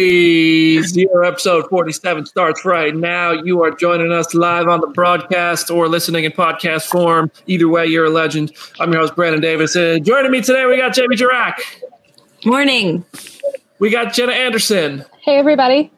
Phase Zero episode 47 starts right now. You are joining us live on the broadcast or listening in podcast form. Either way, you're a legend. I'm your host, Brandon Davis. And joining me today, we got Jamie Jirak. Morning. We got Jenna Anderson. Hey, everybody.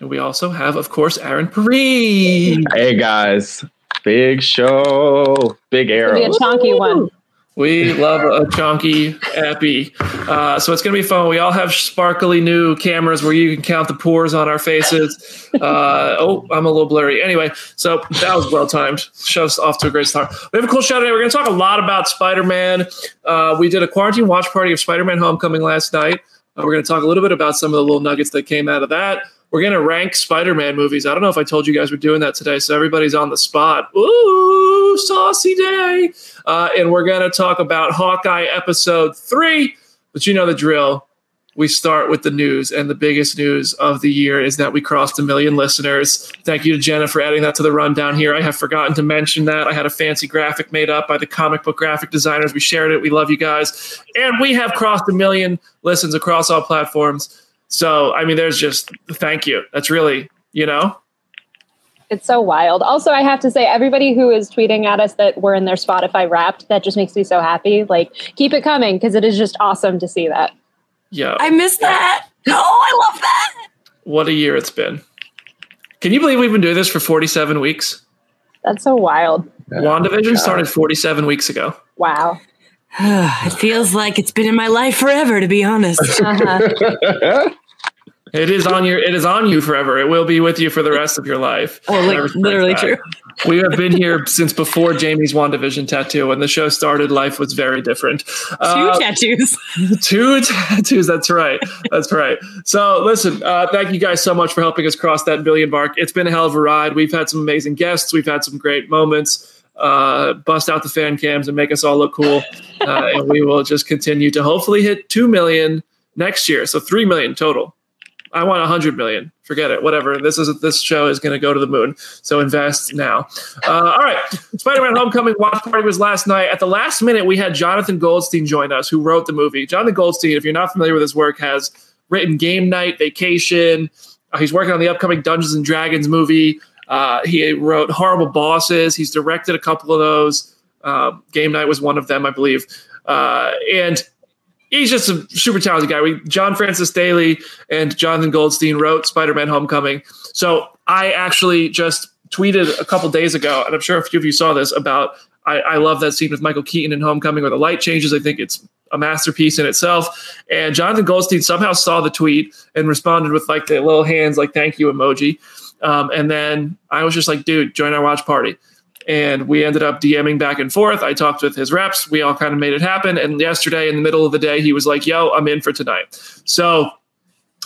And we also have, of course, Aaron Perine. Hey, guys. Big show. Big It'll arrow. be a chunky one. We love a chunky epi. Uh, so it's going to be fun. We all have sparkly new cameras where you can count the pores on our faces. Uh, oh, I'm a little blurry. Anyway, so that was well timed. Show's off to a great start. We have a cool show today. We're going to talk a lot about Spider Man. Uh, we did a quarantine watch party of Spider Man Homecoming last night. Uh, we're going to talk a little bit about some of the little nuggets that came out of that. We're to rank Spider Man movies. I don't know if I told you guys we're doing that today, so everybody's on the spot. Ooh, saucy day. Uh, and we're to talk about Hawkeye episode three. But you know the drill. We start with the news, and the biggest news of the year is that we crossed a million listeners. Thank you to Jenna for adding that to the rundown here. I have forgotten to mention that. I had a fancy graphic made up by the comic book graphic designers. We shared it. We love you guys. And we have crossed a million listens across all platforms. So, I mean, there's just thank you. That's really, you know, It's so wild. Also, I have to say, everybody who is tweeting at us that we're in their Spotify wrapped, that just makes me so happy. Like, keep it coming because it is just awesome to see that. yeah. I miss that. Oh, I love that. what a year it's been. Can you believe we've been doing this for 47 weeks? That's so wild. WandaVision oh started 47 weeks ago. Wow. it feels like it's been in my life forever, to be honest. Uh-huh. It is on your it is on you forever. It will be with you for the rest of your life. oh, like, literally back. true. We have been here since before Jamie's WandaVision tattoo. When the show started, life was very different. Two Uh, tattoos. two tattoos. That's right. That's right. So, listen, uh, thank you guys so much for helping us cross that billion mark. It's been a hell of a ride. We've had some amazing guests. We've had some great moments. Uh, bust out the fan cams and make us all look cool. Uh, and we will just continue to hopefully hit 2 million next year. So 3 million total. I want 100 million. Forget it. Whatever. This is this show is going to go to the moon. So invest now. Uh, all right. Spider-Man: Homecoming watch party was last night. At the last minute, we had Jonathan Goldstein join us, who wrote the movie. Jonathan Goldstein, if you're not familiar with his work, has written Game Night, Vacation. Uh, he's working on the upcoming Dungeons and Dragons movie. Uh, he wrote Horrible Bosses. He's directed a couple of those. Uh, Game Night was one of them, I believe. Uh, and he's just a super talented guy. We John Francis Daley and Jonathan Goldstein wrote Spider-Man: Homecoming. So I actually just tweeted a couple days ago, and I'm sure a few of you saw this about. I, I love that scene with Michael Keaton in Homecoming where the light changes. I think it's a masterpiece in itself. And Jonathan Goldstein somehow saw the tweet and responded with like the little hands, like thank you emoji. Um, and then I was just like, dude, join our watch party and we ended up DMing back and forth. I talked with his reps. We all kind of made it happen. And yesterday, in the middle of the day, he was like, "Yo, I'm in for tonight." So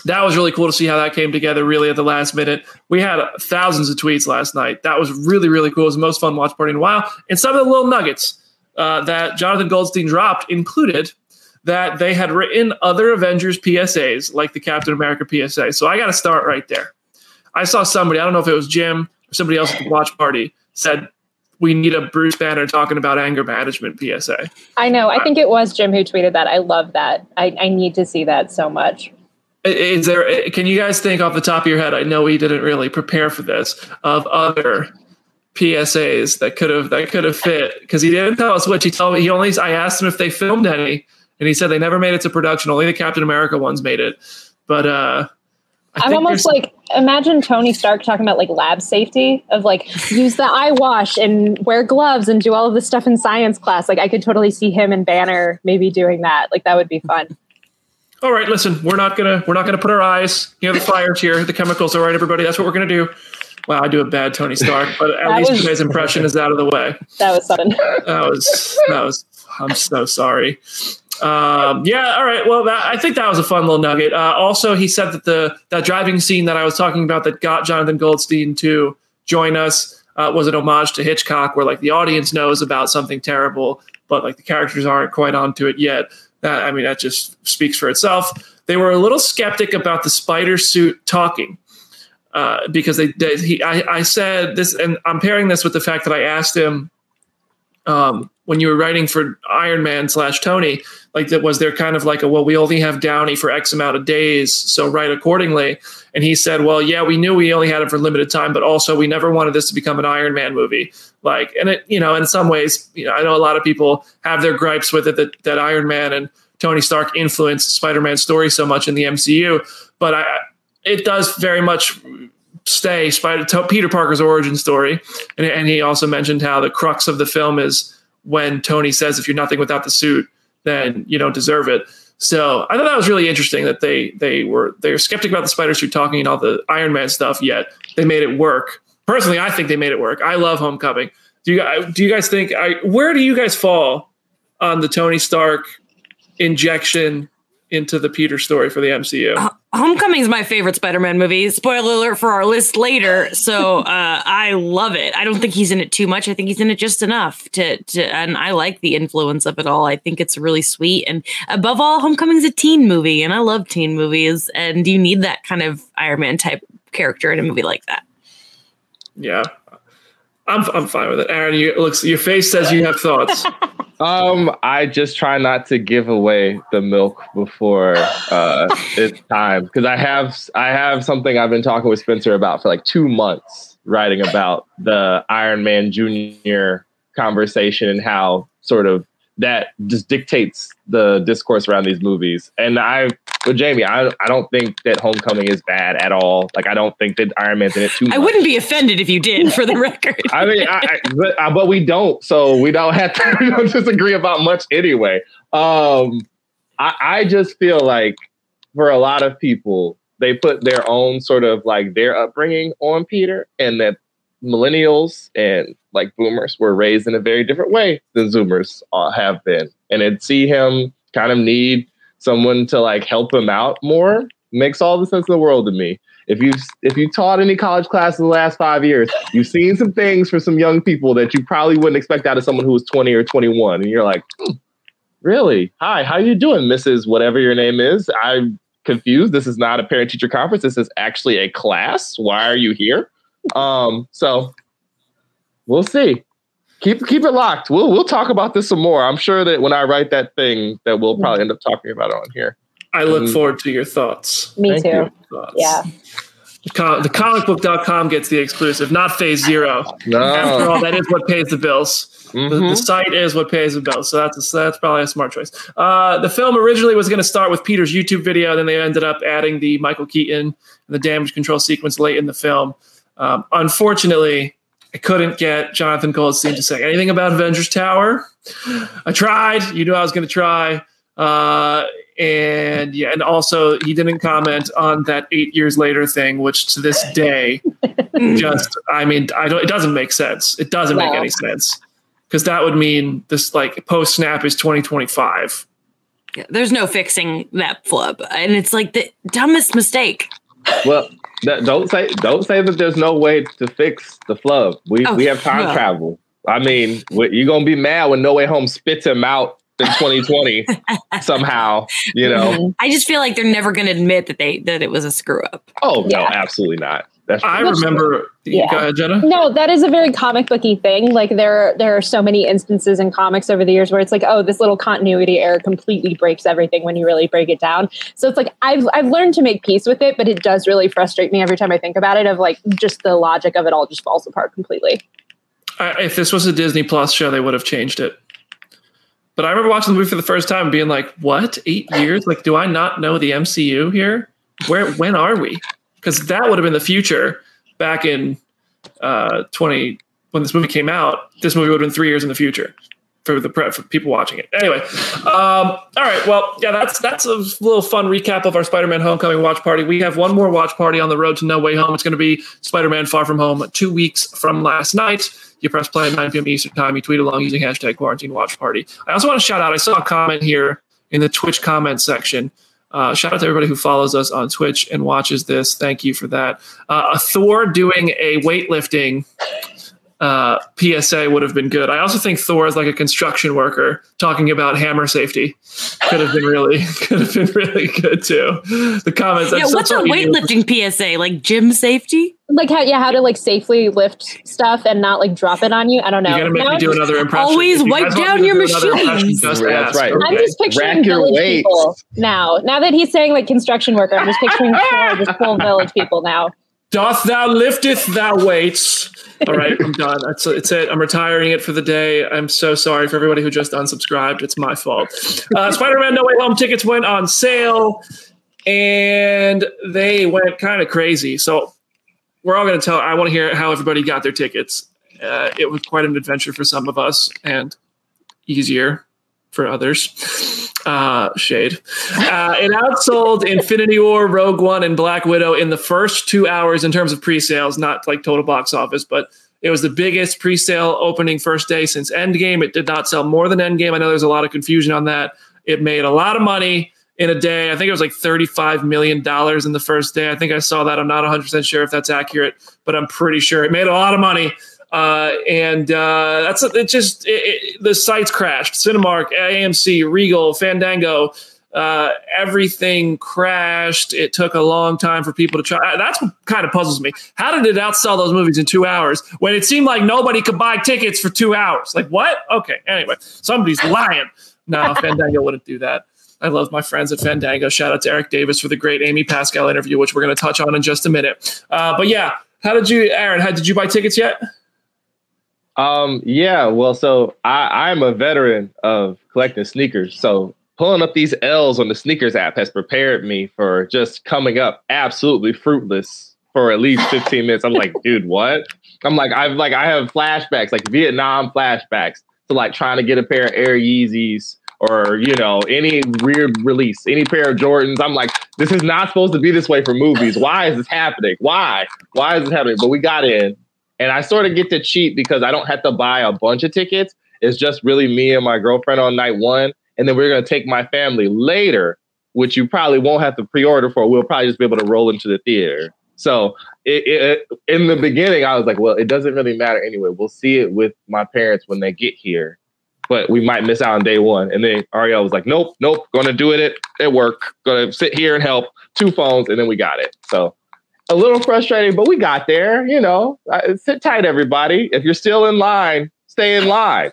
that was really cool to see how that came together. Really at the last minute, we had thousands of tweets last night. That was really really cool. It was the most fun watch party in a while. And some of the little nuggets uh, that Jonathan Goldstein dropped included that they had written other Avengers PSAs like the Captain America PSA. So I got to start right there. I saw somebody, I don't know if it was Jim or somebody else at the watch party, said we need a Bruce Banner talking about anger management PSA. I know. I think it was Jim who tweeted that. I love that. I, I need to see that so much. Is there? Can you guys think off the top of your head? I know we didn't really prepare for this of other PSAs that could have that could have fit because he didn't tell us which. He told me he only. I asked him if they filmed any, and he said they never made it to production. Only the Captain America ones made it. But uh, I I'm almost like imagine Tony Stark talking about like lab safety of like use the eye wash and wear gloves and do all of this stuff in science class. Like I could totally see him and Banner maybe doing that. Like that would be fun. all right. Listen, we're not gonna we're not gonna put our eyes near the fires here. The chemicals. All right, everybody. That's what we're gonna do. Wow, I do a bad Tony Stark, but at least was- today's impression is out of the way. That was sudden. That was that was I'm so sorry. Um, yeah, all right. Well, that, I think that was a fun little nugget. Uh, also, he said that the that driving scene that I was talking about that got Jonathan Goldstein to join us uh, was an homage to Hitchcock, where like the audience knows about something terrible, but like the characters aren't quite onto it yet. That I mean, that just speaks for itself. They were a little skeptic about the spider suit talking. Uh, because they, they he I, I said this and I'm pairing this with the fact that I asked him um, when you were writing for Iron Man slash Tony, like that was there kind of like a well, we only have Downey for X amount of days, so write accordingly. And he said, well, yeah, we knew we only had him for limited time, but also we never wanted this to become an Iron Man movie. Like, and it, you know, in some ways, you know, I know a lot of people have their gripes with it that that Iron Man and Tony Stark influenced Spider-Man's story so much in the MCU, but I, it does very much stay Spider Peter Parker's origin story, and, and he also mentioned how the crux of the film is when Tony says, "If you're nothing without the suit, then you don't deserve it." So I thought that was really interesting that they they were they were skeptic about the spider suit talking and all the Iron Man stuff, yet they made it work. Personally, I think they made it work. I love Homecoming. Do you do you guys think? I, where do you guys fall on the Tony Stark injection into the Peter story for the MCU? Uh, Homecoming is my favorite Spider-Man movie. Spoiler alert for our list later. So uh, I love it. I don't think he's in it too much. I think he's in it just enough to, to, and I like the influence of it all. I think it's really sweet. And above all, Homecoming's a teen movie, and I love teen movies. And you need that kind of Iron Man type character in a movie like that. Yeah, I'm I'm fine with it. Aaron, you looks your face says you have thoughts. Um, I just try not to give away the milk before uh, it's time because I have I have something I've been talking with Spencer about for like two months, writing about the Iron Man Junior conversation and how sort of that just dictates the discourse around these movies. And I, with Jamie, I, I don't think that Homecoming is bad at all. Like I don't think that Iron Man's in it too. I much. wouldn't be offended if you did, for the record. I mean, I, I, but, uh, but we don't, so we don't have to we don't disagree about much anyway. Um, I, I just feel like for a lot of people, they put their own sort of like their upbringing on Peter, and that millennials and like boomers were raised in a very different way than zoomers uh, have been. And it see him kind of need someone to like help him out more makes all the sense in the world to me. If you if you taught any college class in the last five years you've seen some things for some young people that you probably wouldn't expect out of someone who was 20 or 21 and you're like hmm, really? Hi how you doing mrs whatever your name is? I'm confused. This is not a parent teacher conference. This is actually a class. Why are you here um so we'll see keep keep it locked. We'll we'll talk about this some more. I'm sure that when I write that thing, that we'll probably end up talking about it on here. I look mm. forward to your thoughts. Me Thank too. Thoughts. Yeah. The, com- the comicbook.com gets the exclusive, not phase zero. No. After all, that is what pays the bills. The, Mhm. the site is what pays the bills. So that's a, that's probably a smart choice. Uh, the film originally was going to start with Peter's YouTube video. Then they ended up adding the Michael Keaton and the damage control sequence late in the film. Um, unfortunately, I couldn't get Jonathan Goldstein to say anything about Avengers Tower. I tried. You knew I was going to try. Uh, and yeah, and also he didn't comment on that eight years later thing, which to this day, just I mean, I don't. It doesn't make sense. It doesn't make any sense because that would mean this like post snap is 2025. Yeah, There's no fixing that flub. And it's like the dumbest mistake. Well, that, don't say don't say that there's no way to fix the flub. We Oh, we have time well. travel. I mean, you're gonna be mad when No Way Home spits him out in 2020 somehow. You know? Mhm. I just feel like they're never going to admit that they that it was a screw up. Oh no, Yeah. absolutely not. That's I Which- remember. Yeah. Go ahead, Jenna. No, that is a very comic booky thing. Like there, there are so many instances in comics over the years where it's like, oh, this little continuity error completely breaks everything when you really break it down. So it's like I've I've learned to make peace with it, but it does really frustrate me every time I think about it. Of like just the logic of it all just falls apart completely. I, if this was a Disney Plus show, they would have changed it. But I remember watching the movie for the first time and being like, "What? Eight years? Like, do I not know the MCU here? Where? When are we? Because that would have been the future back in uh, twenty when this movie came out. This movie would have been three years in the future. for the for people watching it. Anyway, um, all right. Well, yeah, that's that's a little fun recap of our Spider-Man Homecoming watch party. We have one more watch party on the road to No Way Home. It's going to be Spider-Man Far From Home, two weeks from last night. You press play at 9 p.m. Eastern Time. You tweet along using hashtag Quarantine Watch Party. I also want to shout out. I saw a comment here in the Twitch comment section. Uh, shout out to everybody who follows us on Twitch and watches this. Thank you for that. Uh, a Thor doing a weightlifting uh, PSA would have been good. I also think Thor is like a construction worker talking about hammer safety could have been really could have been really good too. The comments. Yeah, what's a weightlifting PSA like gym safety? Like how yeah, how to like safely lift stuff and not like drop it on you. I don't know. You gotta make now me do another impression. Always wipe down your machines. That's right. I'm just picturing Rack your village weights. people now. Now that he's saying like construction worker, I'm just picturing Thor, just full village people now. Doth thou lifteth thou weights. All right, I'm done. That's it's it. I'm retiring it for the day. I'm so sorry for everybody who just unsubscribed. It's my fault. Uh, Spider-Man No Way Home tickets went on sale, and they went kind of crazy. So we're all going to tell. I want to hear how everybody got their tickets. Uh, it was quite an adventure for some of us, and easier for others. Uh, shade. Uh, it outsold Infinity War, Rogue One, and Black Widow in the first two hours in terms of pre-sales, not like total box office, but it was the biggest pre-sale opening first day since Endgame. It did not sell more than Endgame. I know there's a lot of confusion on that. It made a lot of money in a day. I think it was like $35 million in the first day. I think I saw that. I'm not 100% sure if that's accurate, but I'm pretty sure it made a lot of money. Uh, and uh, that's it. Just it, it, the sites crashed. Cinemark, AMC, Regal, Fandango, uh, everything crashed. It took a long time for people to try. That's what kind of puzzles me. How did it outsell those movies in two hours when it seemed like nobody could buy tickets for two hours? Like what? Okay. Anyway, somebody's lying. No, Fandango wouldn't do that. I love my friends at Fandango. Shout out to Erik Davis for the great Amy Pascal interview, which we're going to touch on in just a minute. Uh, but yeah, how did you, Aaron? How did you buy tickets yet? Um, yeah, well, so I, I'm a veteran of collecting sneakers. So pulling up these L's on the sneakers app has prepared me for just coming up absolutely fruitless for at least 15 minutes. I'm like, dude, what? I'm like, I've like I have flashbacks, like Vietnam flashbacks to like trying to get a pair of Air Yeezys or you know any weird release, any pair of Jordans. I'm like, this is not supposed to be this way for movies. Why is this happening? Why? Why is this happening? But we got in, and I sort of get to cheat because I don't have to buy a bunch of tickets. It's just really me and my girlfriend on night one, and then we're gonna take my family later, which you probably won't have to pre-order for. We'll probably just be able to roll into the theater. So it, it, in the beginning, I was like, well, it doesn't really matter anyway. We'll see it with my parents when they get here, but we might miss out on day one. And then Ariel was like, nope, nope, gonna do it at, at work. Gonna sit here and help. Two phones, and then we got it. So a little frustrating, but we got there. You know, Uh, sit tight, everybody. If you're still in line, stay in line.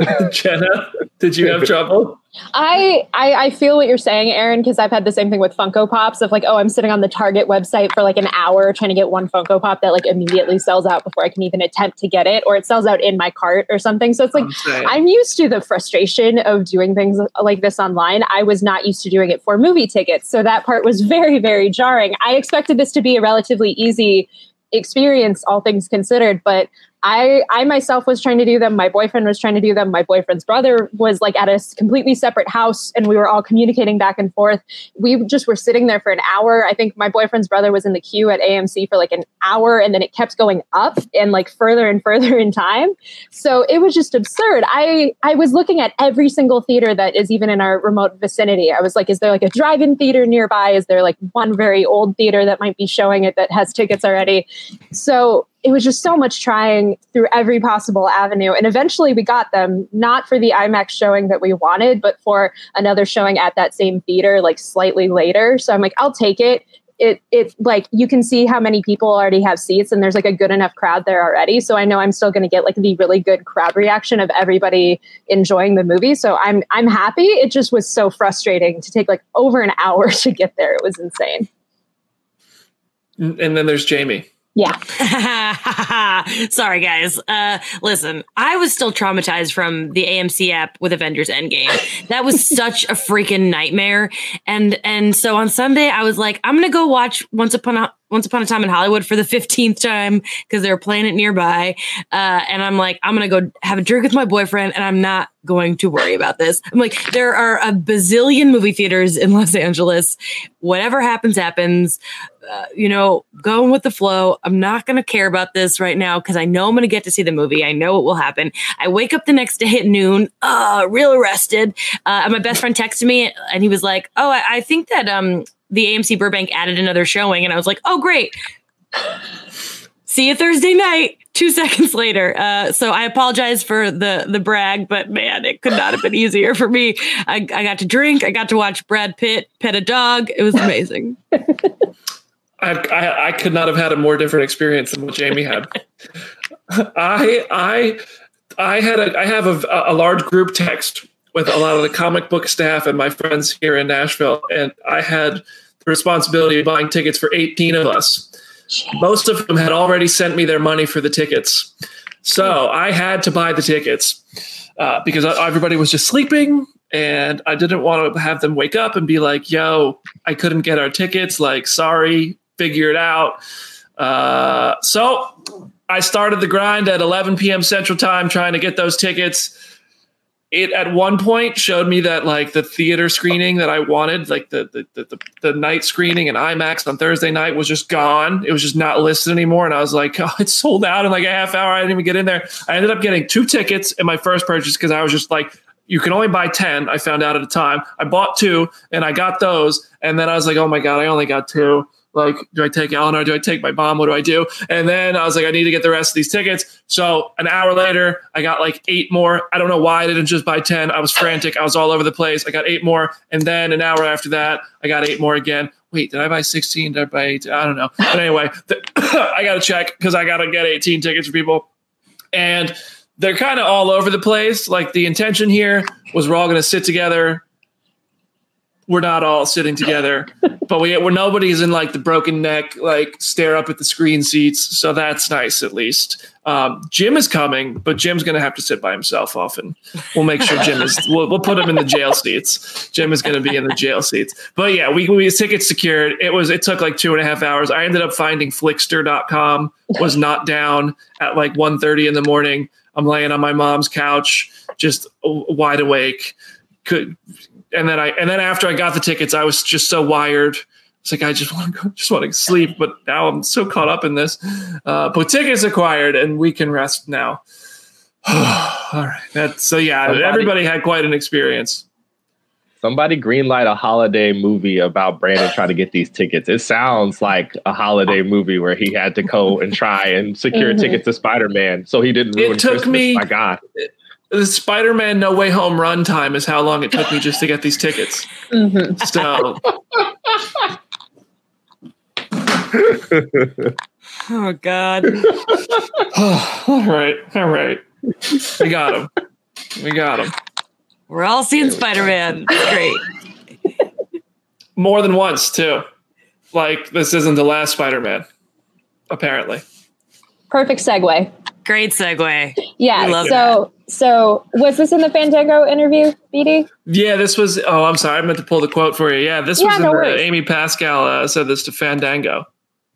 Jenna, did you have trouble? I, I I feel what you're saying, Aaron, because I've had the same thing with Funko Pops of like, oh, I'm sitting on the Target website for like an hour trying to get one Funko Pop that like immediately sells out before I can even attempt to get it, or it sells out in my cart or something. So it's like I'm. I'm used to the frustration of doing things like this online. I was not used to doing it for movie tickets. So that part was very, very jarring. I expected this to be a relatively easy experience, all things considered, but I I myself was trying to do them. My boyfriend was trying to do them. My boyfriend's brother was like at a completely separate house, and we were all communicating back and forth. We just were sitting there for an hour. I think my boyfriend's brother was in the queue at AMC for like an hour, and then it kept going up and like further and further in time. So it was just absurd. I I was looking at every single theater that is even in our remote vicinity. I was like, is there like a drive-in theater nearby? Is there like one very old theater that might be showing it that has tickets already? So it was just so much trying through every possible avenue. And eventually we got them, not for the IMAX showing that we wanted, but for another showing at that same theater, like slightly later. So I'm like, I'll take it. It, it like you can see how many people already have seats and there's like a good enough crowd there already so i know i'm still going to get like the really good crowd reaction of everybody enjoying the movie so i'm i'm happy it just was so frustrating to take like over an hour to get there it was insane And then there's Jamie. Yeah Sorry, guys. Uh, listen, I was still traumatized from the AMC app with Avengers Endgame. That was such a freaking nightmare. And and so on Sunday, I was like, I'm gonna go watch Once Upon a Once Upon a Time in Hollywood for the 15th time because they're playing it nearby. Uh, and I'm like, I'm going to go have a drink with my boyfriend and I'm not going to worry about this. I'm like, there are a bazillion movie theaters in Los Angeles. Whatever happens, happens. Uh, you know, going with the flow. I'm not going to care about this right now because I know I'm going to get to see the movie. I know it will happen. I wake up the next day at noon, uh, real arrested. Uh, and my best friend texted me and he was like, Oh, I, I think that um, the AMC Burbank added another showing. And I was like, Oh, great. See you Thursday night. Two seconds later. Uh, so I apologize for the the brag, but man, it could not have been easier for me. I, I got to drink. I got to watch Brad Pitt pet a dog. It was amazing. I, I, I could not have had a more different experience than what Jamie had. I I I had a I have a, a large group text with a lot of the comic book staff and my friends here in Nashville, and I had the responsibility of buying tickets for 18 of us. Most of them had already sent me their money for the tickets, so I had to buy the tickets uh, because everybody was just sleeping, and I didn't want to have them wake up and be like, "Yo, I couldn't get our tickets." Like, sorry, figure it out. Uh, so I started the grind at 11 p.m. Central Time trying to get those tickets. It at one point showed me that like the theater screening that I wanted, like the the, the the the night screening and IMAX on Thursday night was just gone. It was just not listed anymore, and I was like, oh, it's sold out in like a half hour. I didn't even get in there. I ended up getting two tickets in my first purchase because I was just like, you can only buy 10 i found out at a time i bought two and i got those and then i was like oh my god i only got two like, do I take Eleanor? Do I take my mom? What do I do? And then I was like, I need to get the rest of these tickets. So an hour later, I got like eight more. I don't know why I didn't just buy 10. I was frantic. I was all over the place. I got eight more. And then an hour after that, I got eight more again. Wait, did I buy 16? Did I buy 18? I don't know. But anyway, the, I got to check because I got to get 18 tickets for people. And they're kind of all over the place. Like the intention here was we're all going to sit together we're not all sitting together, but we we're nobody's in like the broken neck, like stare up at the screen seats. So that's nice at least. Um, Jim is coming, but Jim's going to have to sit by himself often. We'll make sure Jim is. We'll, we'll put him in the jail seats. Jim is going to be in the jail seats. But yeah, we we tickets secured. It was it took like two and a half hours. I ended up finding Flixster.com was not down at like 1.30 in the morning. I'm laying on my mom's couch, just wide awake. Could and then I and then after I got the tickets, I was just so wired. It's like I just want to go, just want to sleep, but now I'm so caught up in this. Uh, but tickets acquired, and we can rest now. All right, that's so yeah. Somebody, everybody had quite an experience. Somebody greenlight a holiday movie about Brandon trying to get these tickets. It sounds like a holiday movie where he had to go and try and secure mm-hmm. tickets to Spider Man, so he didn't ruin. It took Christmas. me. My God, the Spider-Man No Way Home run time is how long it took me just to get these tickets. Mm-hmm. So. oh God. all right, all right. We got him. We got him. We're all seeing Spider-Man. Great. More than once too. Like this isn't the last Spider-Man. Apparently. Perfect segue. Great segue. Yeah. So so was this in the Fandango interview, BD? Yeah, this was. Oh, I'm sorry, I meant to pull the quote for you. Yeah, this yeah, was no the, Amy Pascal uh, said this to Fandango.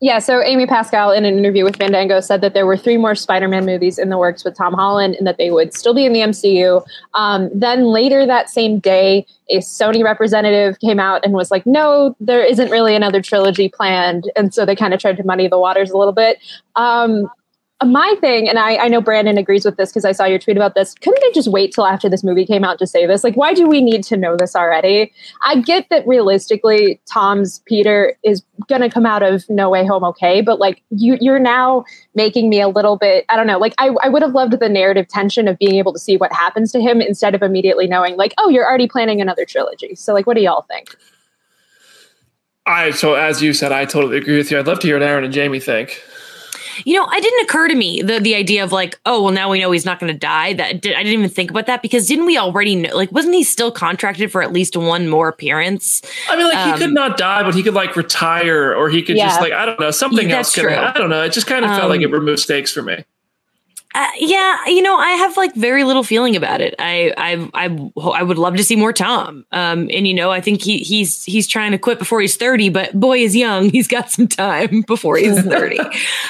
Yeah, so Amy Pascal in an interview with Fandango said that there were three more Spider-Man movies in the works with Tom Holland, and that they would still be in the MCU. Um, then later that same day, a Sony representative came out and was like, "No, there isn't really another trilogy planned," and so they kind of tried to muddy the waters a little bit. Um, my thing, and I, I know Brandon agrees with this because I saw your tweet about this. Couldn't they just wait till after this movie came out to say this? Like, why do we need to know this already? I get that realistically, Tom's Peter is gonna come out of No Way Home okay, but like you, you're now making me a little bit. I don't know. Like, I, I would have loved the narrative tension of being able to see what happens to him instead of immediately knowing, like, oh, you're already planning another trilogy. So, like, what do y'all think? I so as you said, I totally agree with you. I'd love to hear what Aaron and Jamie think. You know, it didn't occur to me the the idea of like, oh, well, now we know he's not going to die. That did, I didn't even think about that because didn't we already know? Like, wasn't he still contracted for at least one more appearance? I mean, like um, he could um, not die, but he could like retire, or he could yeah. just like I don't know something else. Could, happen. I don't know. It just kind of um, felt like it um, removed stakes for me. Uh, yeah, you know, I have like very little feeling about it. I I I, I would love to see more Tom. Um, and you know, I think he he's he's trying to quit before he's thirty, but boy is young. He's got some time before he's thirty.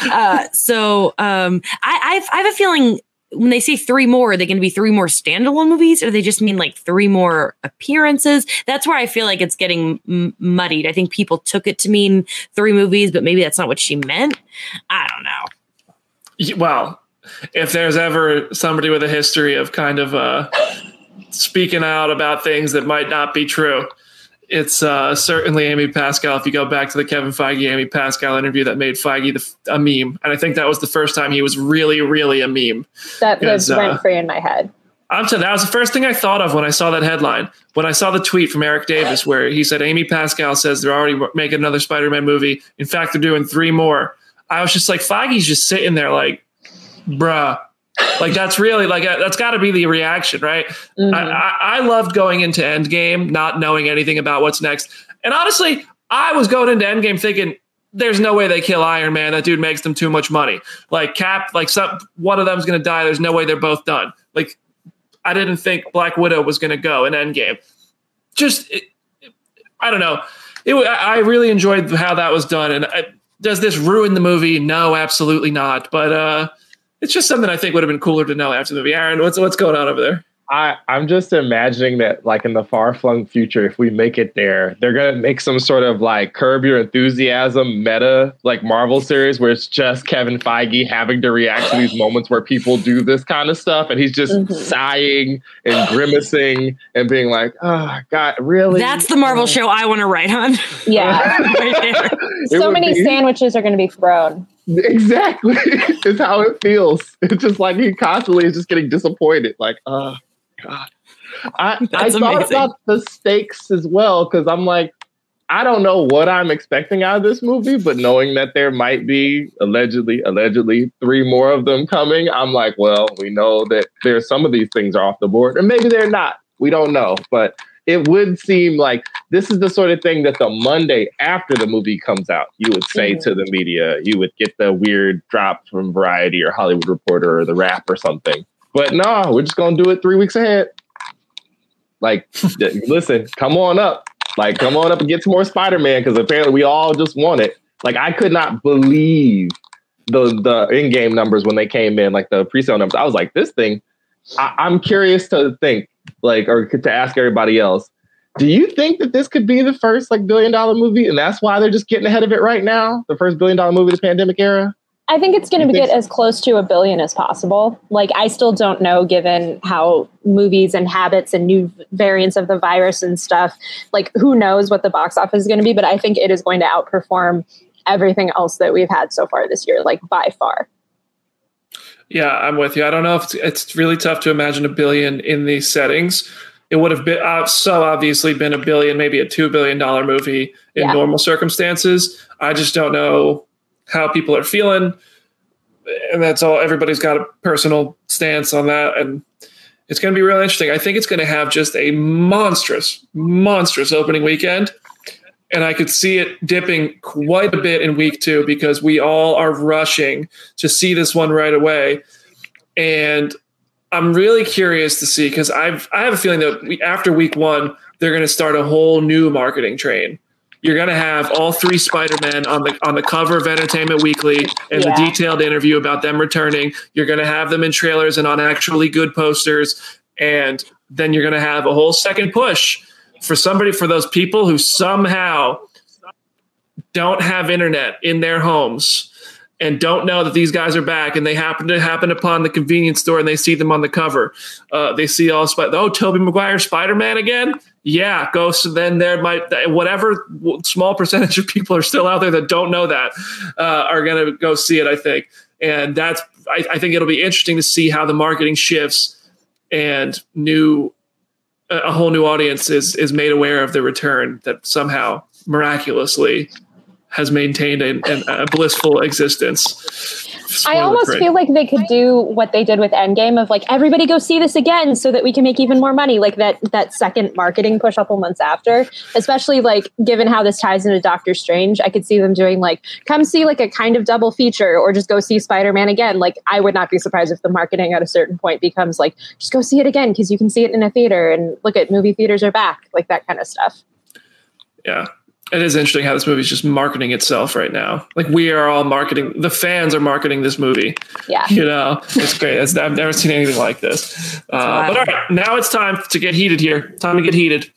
uh, so um, I I've, I have a feeling when they say three more, are they going to be three more standalone movies, or they just mean like three more appearances? That's where I feel like it's getting m- muddied. I think people took it to mean three movies, but maybe that's not what she meant. I don't know. Well, if there's ever somebody with a history of kind of uh, speaking out about things that might not be true, it's uh, certainly Amy Pascal. If you go back to the Kevin Feige Amy Pascal interview that made Feige the, a meme, and I think that was the first time he was really, really a meme. That lives uh, rent free in my head. I'm saying that was the first thing I thought of when I saw that headline. When I saw the tweet from Erik Davis where he said Amy Pascal says they're already making another Spider-Man movie. In fact, they're doing three more. I was just like, Feige's just sitting there like, bruh. Like that's really like uh, that's got to be the reaction, right? Mm-hmm. I, I, I loved going into Endgame not knowing anything about what's next, and honestly, I was going into Endgame thinking there's no way they kill Iron Man. That dude makes them too much money. Like Cap, like some one of them's gonna die. There's no way they're both done. Like I didn't think Black Widow was gonna go in Endgame. Just it, I don't know. It, I really enjoyed how that was done. And I, does this ruin the movie? No, absolutely not. But uh, it's just something I think would have been cooler to know after the movie. Aaron, what's what's going on over there? I, I'm just imagining that, like in the far flung future, if we make it there, they're gonna make some sort of like Curb Your Enthusiasm meta, like Marvel series, where it's just Kevin Feige having to react to these moments where people do this kind of stuff, and he's just mm-hmm. sighing and grimacing and being like, "Oh God, really?" That's the Marvel show I want to write on. Yeah, right so many be- sandwiches are going to be thrown. Exactly, is how it feels. It's just like he constantly is just getting disappointed. Like, oh God. I, I thought amazing. about the stakes as well because I'm like, I don't know what I'm expecting out of this movie, but knowing that there might be allegedly, allegedly three more of them coming, I'm like, well, we know that there's some of these things are off the board, and maybe they're not. We don't know, but it would seem like this is the sort of thing that the Monday after the movie comes out, you would say mm-hmm. to the media, you would get the weird drop from Variety or Hollywood Reporter or The Wrap or something. But no, we're just gonna do it three weeks ahead. Like, listen, come on up. Like, come on up and get some more Spider Man because apparently we all just want it. Like, I could not believe the the in game numbers when they came in, like the pre sale numbers. I was like, this thing. I, I'm curious to think, like, or to ask everybody else. Do you think that this could be the first like billion dollar movie, and that's why they're just getting ahead of it right now? The first billion dollar movie this pandemic era. I think it's going to get so? as close to a billion as possible. Like, I still don't know, given how movies and habits and new variants of the virus and stuff, like, who knows what the box office is going to be, but I think it is going to outperform everything else that we've had so far this year, like, by far. Yeah, I'm with you. I don't know if it's, it's really tough to imagine a billion in these settings. It would have been uh, so obviously been a billion, maybe a two billion dollar movie in yeah. normal circumstances. I just don't know how people are feeling. And that's all. Everybody's got a personal stance on that. And it's going to be really interesting. I think it's going to have just a monstrous, monstrous opening weekend. And I could see it dipping quite a bit in week two because we all are rushing to see this one right away. And I'm really curious to see because I've I have a feeling that we, after week one, they're going to start a whole new marketing train you're going to have all three Spider-Men on the on the cover of Entertainment Weekly and yeah. the detailed interview about them returning. You're going to have them in trailers and on actually good posters, and then you're going to have a whole second push for somebody for those people who somehow don't have internet in their homes and don't know that these guys are back and they happen to happen upon the convenience store and they see them on the cover. Uh, they see all Spider, oh Tobey Maguire Spider-Man again yeah, go. So then there might whatever small percentage of people are still out there that don't know that uh, are going to go see it. I think, and that's I, I, think it'll be interesting to see how the marketing shifts and new a whole new audience is is made aware of the return that somehow miraculously has maintained a, a blissful existence. I almost feel like they could do what they did with Endgame of like everybody go see this again so that we can make even more money. Like that that second marketing push a couple months after, especially like given how this ties into Doctor Strange, I could see them doing like come see like a kind of double feature or just go see Spider Man again. Like I would not be surprised if the marketing at a certain point becomes like just go see it again because you can see it in a theater and look at movie theaters are back, like that kind of stuff. Yeah, it is interesting how this movie is just marketing itself right now. Like we are all marketing. The fans are marketing this movie. Yeah, you know, it's great. It's, I've never seen anything like this. Uh, but all right, now it's time to get heated here. Time to get heated.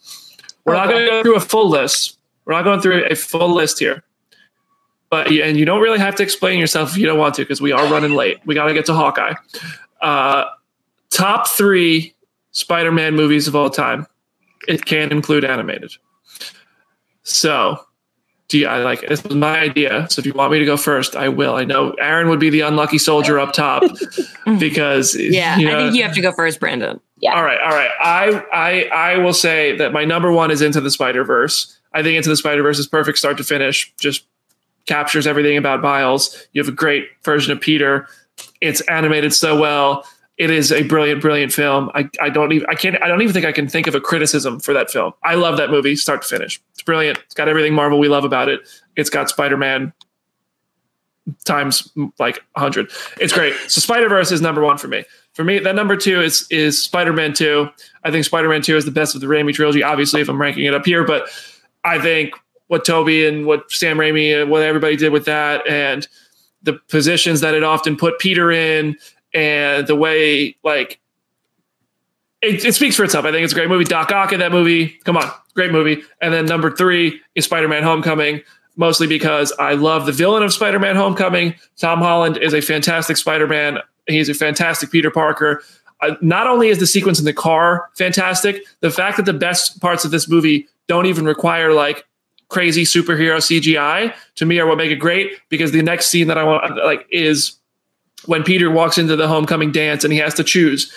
We're not going to go through a full list. We're not going through a full list here. But and you don't really have to explain yourself if you don't want to, because we are running late. We got to get to Hawkeye. Uh, top three Spider-Man movies of all time. It can include animated. So, do you, I like this was my idea. So if you want me to go first, I will. I know Aaron would be the unlucky soldier up top because yeah, you know, I think you have to go first, Brandon. Yeah. All right, all right. I I I will say that my number one is Into the Spider Verse. I think Into the Spider Verse is perfect start to finish. Just captures everything about Miles. You have a great version of Peter. It's animated so well it is a brilliant, brilliant film. I, I don't even I can't I don't even think I can think of a criticism for that film. I love that movie, start to finish. It's brilliant. It's got everything Marvel we love about it. It's got Spider Man times like hundred. It's great. So Spider Verse is number one for me. For me, that number two is is Spider Man Two. I think Spider Man Two is the best of the Raimi trilogy. Obviously, if I'm ranking it up here, but I think what Tobey and what Sam Raimi, and what everybody did with that, and the positions that it often put Peter in and the way like it, it, speaks for itself. I think it's a great movie. Doc Ock in that movie, come on, great movie. And then number three is Spider-Man: Homecoming, mostly because I love the villain of Spider-Man: Homecoming. Tom Holland is a fantastic Spider-Man. He's a fantastic Peter Parker. Uh, not only is the sequence in the car fantastic, the fact that the best parts of this movie don't even require like crazy superhero CGI to me are what make it great. Because the next scene that I want like is when Peter walks into the homecoming dance and he has to choose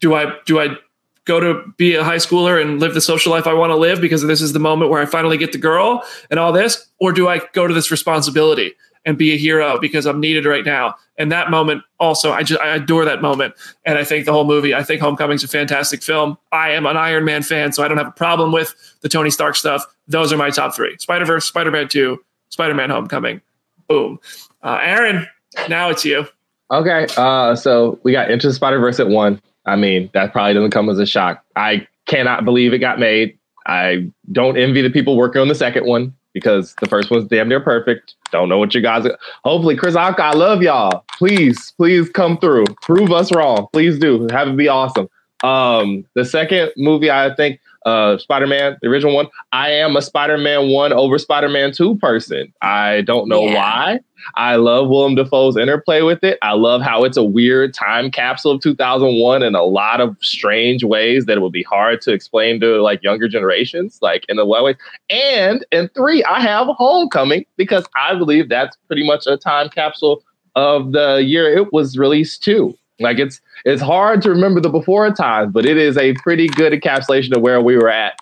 do I do I go to be a high schooler and live the social life I want to live because this is the moment where I finally get the girl and all this? Or do I go to this responsibility and be a hero because I'm needed right now? And that moment also I just I adore that moment. And I think the whole movie I think Homecoming's a fantastic film. I am an Iron Man fan so I don't have a problem with the Tony Stark stuff. Those are my top 3 Spider-Verse Spider-Man 2 Spider-Man Homecoming. Boom. Uh, Aaron now it's you Okay, uh, so we got Into the Spider Verse at one. I mean, that probably doesn't come as a shock. I cannot believe it got made. I don't envy the people working on the second one because the first one's damn near perfect. Don't know what you guys. Are. Hopefully, Chris Anka, I love y'all. Please, please come through. Prove us wrong. Please do. Have it be awesome. Um, the second movie, I think, uh, Spider Man, the original one. I am a Spider Man one over Spider Man two person. I don't know yeah. why. I love Willem Dafoe's interplay with it. I love how it's a weird time capsule of 2001 in a lot of strange ways that it would be hard to explain to like younger generations, like in the way. And in three, I have Homecoming because I believe that's pretty much a time capsule of the year it was released too. Like it's it's hard to remember the before times, but it is a pretty good encapsulation of where we were at,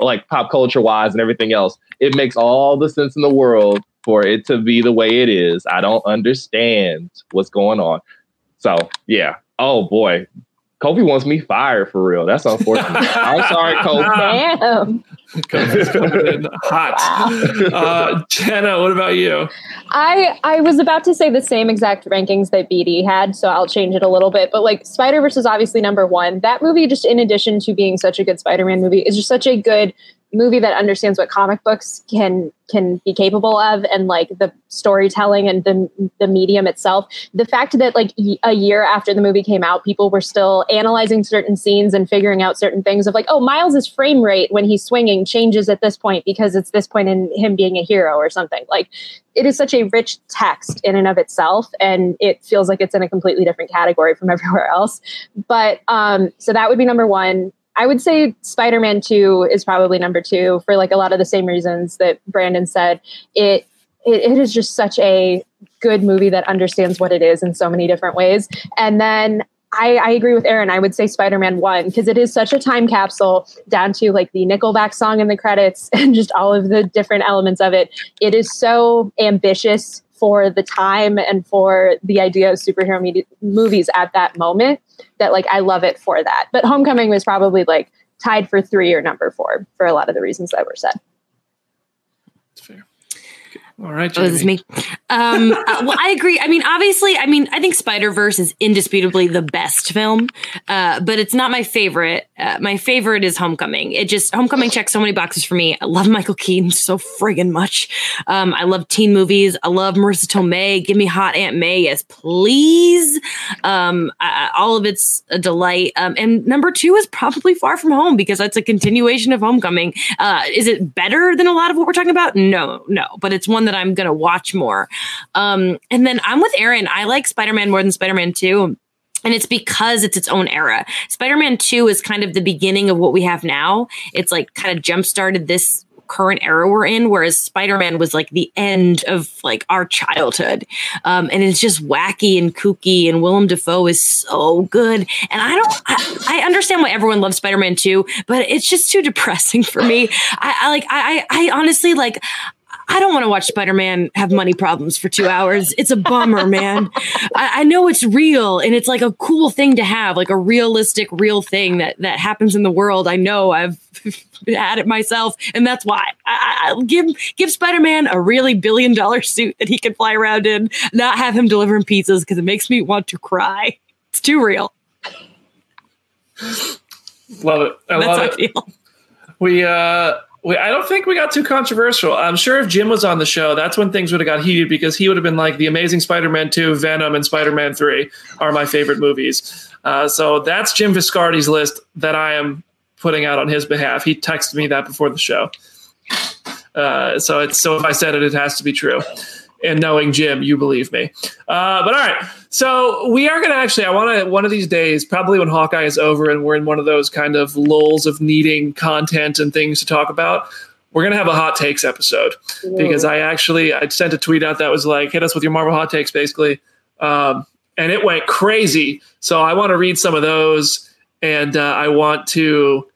like pop culture wise and everything else. It makes all the sense in the world for it to be the way it is. I don't understand what's going on. So yeah. Oh boy, Kobe wants me fired for real. That's unfortunate. I'm sorry, Kobe. Damn. Kobe's coming in hot. Wow. Uh, Jenna, what about you? I I was about to say the same exact rankings that BD had, so I'll change it a little bit. But like Spider Verse is obviously number one. That movie, just in addition to being such a good Spider Man movie, is just such a good movie that understands what comic books can can be capable of and like the storytelling and the the medium itself. The fact that like a year after the movie came out people were still analyzing certain scenes and figuring out certain things of like oh miles's frame rate when he's swinging changes at this point because it's this point in him being a hero or something. Like it is such a rich text in and of itself and it feels like it's in a completely different category from everywhere else. But um so that would be number one I would say Spider Man 2 is probably number two for like a lot of the same reasons that Brandon said. It, it, it is just such a good movie that understands what it is in so many different ways. And then I, I, agree with Aaron. I would say Spider Man 1 because it is such a time capsule down to like the Nickelback song in the credits and just all of the different elements of it. It is so ambitious for the time and for the idea of superhero movies at that moment that like I love it for that. But Homecoming was probably like tied for three or number four for a lot of the reasons that were said. That's fair. All right, Oh, this is me. Um, uh, well, I agree. I mean, obviously, I mean, I think Spider Verse is indisputably the best film, uh, but it's not my favorite. Uh, my favorite is Homecoming. It just Homecoming checks so many boxes for me. I love Michael Keaton so friggin' much. Um, I love teen movies. I love Marisa Tomei. Give me hot Aunt May, yes, please. Um, I, all of it's a delight. Um, and number two is probably Far From Home because that's a continuation of Homecoming. Uh, is it better than a lot of what we're talking about? No, no, but it's one that I'm gonna watch more. Um, and then I'm with Aaron. I like Spider Man more than Spider Man 2. And it's because it's its own era. Spider Man 2 is kind of the beginning of what we have now. It's like kind of jump started this current era we're in, whereas Spider Man was like the end of like our childhood. Um, and it's just wacky and kooky, and Willem Dafoe is so good. And I don't, I, I understand why everyone loves Spider Man 2, but it's just too depressing for me. I, I like, I, I honestly like, I don't want to watch Spider Man have money problems for two hours. It's a bummer, man. I, I, know it's real and it's like a cool thing to have, like a realistic, real thing that that happens in the world. I know I've had it myself, and that's why I, I give give Spider Man a really billion dollar suit that he can fly around in, not have him delivering pizzas because it makes me want to cry. It's too real. Love it. I That's love how it. I feel. We uh we, I don't think we got too controversial. I'm sure if Jim was on the show, that's when things would have got heated because he would have been like, "The Amazing Spider-Man 2, Venom, and Spider-Man 3 are my favorite movies." Uh, so that's Jim Viscardi's list that I am putting out on his behalf. He texted me that before the show. Uh, so it's so if I said it, it has to be true. And knowing Jim, you believe me. Uh, but all right, so we are going to actually. I want to one of these days, probably when Hawkeye is over and we're in one of those kind of lulls of needing content and things to talk about. We're going to have a hot takes episode because I actually I sent a tweet out that was like, "Hit us with your Marvel hot takes," basically, um, and it went crazy. So I want to read some of those, and uh, I want to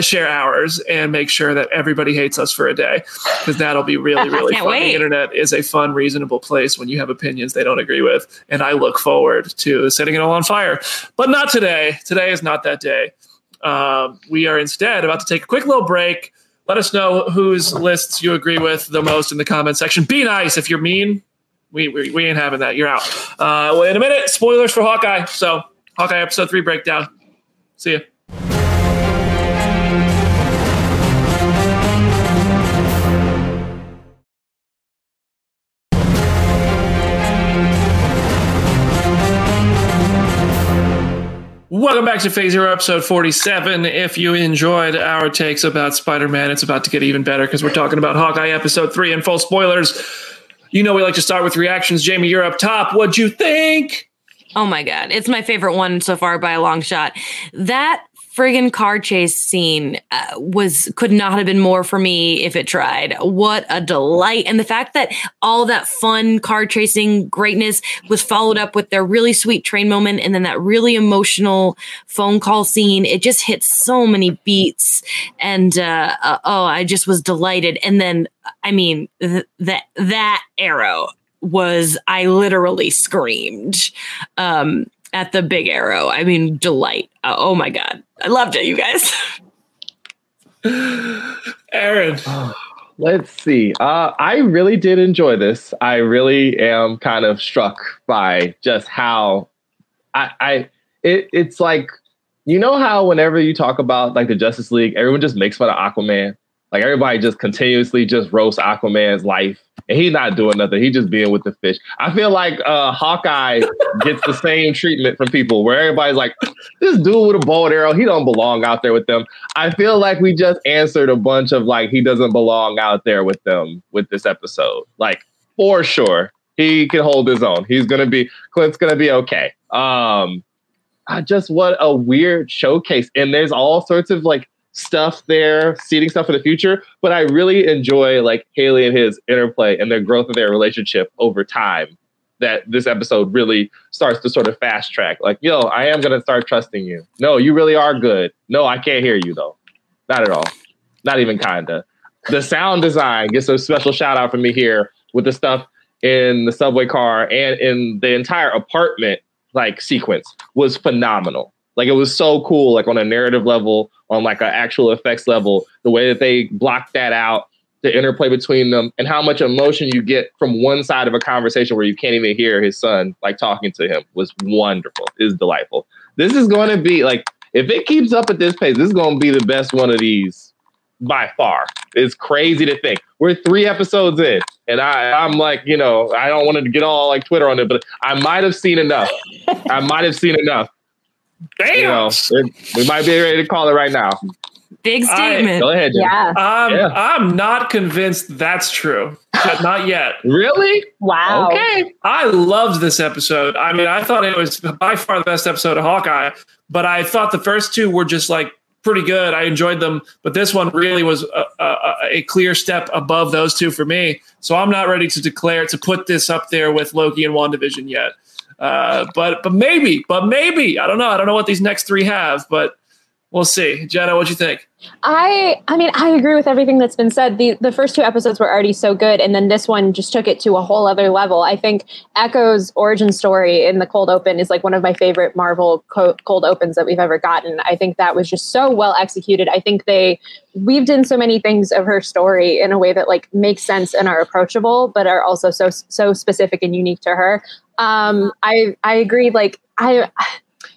share ours and make sure that everybody hates us for a day because that'll be really really fun. wait. The internet is a fun, reasonable place when you have opinions they don't agree with, and I look forward to setting it all on fire. But not today. Today is not that day. Um, we are instead about to take a quick little break. Let us know whose lists you agree with the most in the comment section. Be nice. If you're mean, we, we, we ain't having that. You're out. Uh, well, in a minute, spoilers for Hawkeye. So, Hawkeye episode three breakdown. See you. Welcome back to Phase Zero, episode 47. If you enjoyed our takes about Spider Man, it's about to get even better because we're talking about Hawkeye episode three and full spoilers. You know, we like to start with reactions. Jamie, you're up top. What'd you think? Oh my god, it's my favorite one so far by a long shot. That friggin' car chase scene uh, was could not have been more for me if it tried. What a delight! And the fact that all that fun car chasing greatness was followed up with their really sweet train moment, and then that really emotional phone call scene. It just hit so many beats, and uh, uh, oh, I just was delighted. And then, I mean, th- that that arrow was I literally screamed um, at the big arrow. I mean, delight. Uh, oh my god, I loved it, you guys. Aaron. Let's see. Uh, I really did enjoy this. I really am kind of struck by just how I, I it, it's like you know how whenever you talk about like the Justice League, everyone just makes fun of Aquaman. Like everybody just continuously just roasts Aquaman's life, and he's not doing nothing. He just being with the fish. I feel like uh, Hawkeye gets the same treatment from people, where everybody's like, "This dude with a bow and arrow, he don't belong out there with them." I feel like we just answered a bunch of like he doesn't belong out there with them with this episode. Like for sure, he can hold his own. He's gonna be Clint's gonna be okay. Um, I just what a weird showcase, and there's all sorts of like stuff there, seeding stuff for the future. But I really enjoy like Hailee and his interplay and their growth of their relationship over time. That this episode really starts to sort of fast track. Like, yo, I am gonna start trusting you. No, you really are good. No, I can't hear you though. Not at all. Not even kinda. The sound design gets a special shout out from me here with the stuff in the subway car and in the entire apartment like sequence was phenomenal. Like it was so cool, like on a narrative level, on like an actual effects level, the way that they blocked that out, the interplay between them, and how much emotion you get from one side of a conversation where you can't even hear his son like talking to him was wonderful. Is delightful. This is going to be like if it keeps up at this pace, this is going to be the best one of these by far. It's crazy to think we're three episodes in, and I, I'm like, you know, I don't want to get all like Twitter on it, but I might have seen enough. I might have seen enough. Damn. You know, it, we might be ready to call it right now. Big I- statement. Go ahead, Jim. Yeah. I'm, Yeah. I'm not convinced that's true. But not yet. Really? Wow. Okay. I loved this episode. I mean, I thought it was by far the best episode of Hawkeye, but I thought the first two were just like pretty good. I enjoyed them, but this one really was a, a, a clear step above those two for me. So I'm not ready to declare to put this up there with Loki and WandaVision yet. Uh, but but maybe, but maybe I don't know. I don't know what these next three have, but we'll see. Jenna, what do you think? I I mean I agree with everything that's been said. The the first two episodes were already so good and then this one just took it to a whole other level. I think Echo's origin story in the cold open is like one of my favorite Marvel co- cold opens that we've ever gotten. I think that was just so well executed. I think they weaved in so many things of her story in a way that like makes sense and are approachable but are also so so specific and unique to her. Um I I agree like I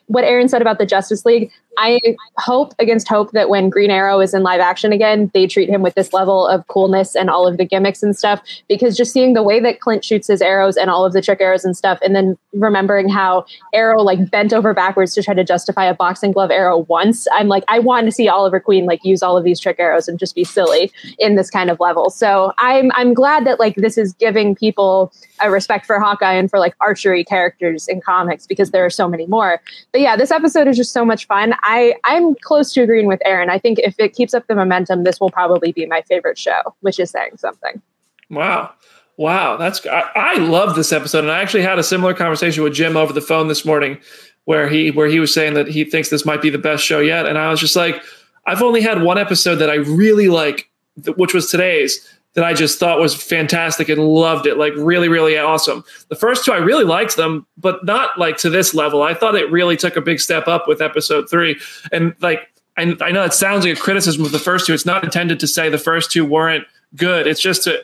what Aaron said about the Justice League, I hope against hope that when Green Arrow is in live action again, they treat him with this level of coolness and all of the gimmicks and stuff. Because just seeing the way that Clint shoots his arrows and all of the trick arrows and stuff, and then remembering how Arrow like bent over backwards to try to justify a boxing glove arrow once, I'm like, I want to see Oliver Queen like use all of these trick arrows and just be silly in this kind of level. So I'm I'm glad that like this is giving people a respect for Hawkeye and for like archery characters in comics because there are so many more. But yeah, this episode is just so much fun. I I'm close to agreeing with Aaron. I think if it keeps up the momentum, this will probably be my favorite show, which is saying something. Wow. Wow, that's I, I love this episode, and I actually had a similar conversation with Jim over the phone this morning, where he where he was saying that he thinks this might be the best show yet, and I was just like, I've only had one episode that I really like, which was today's, that I just thought was fantastic and loved it, like really really awesome. The first two I really liked them, but not like to this level. I thought it really took a big step up with episode three, and like I, I know it sounds like a criticism of the first two. It's not intended to say the first two weren't good. It's just to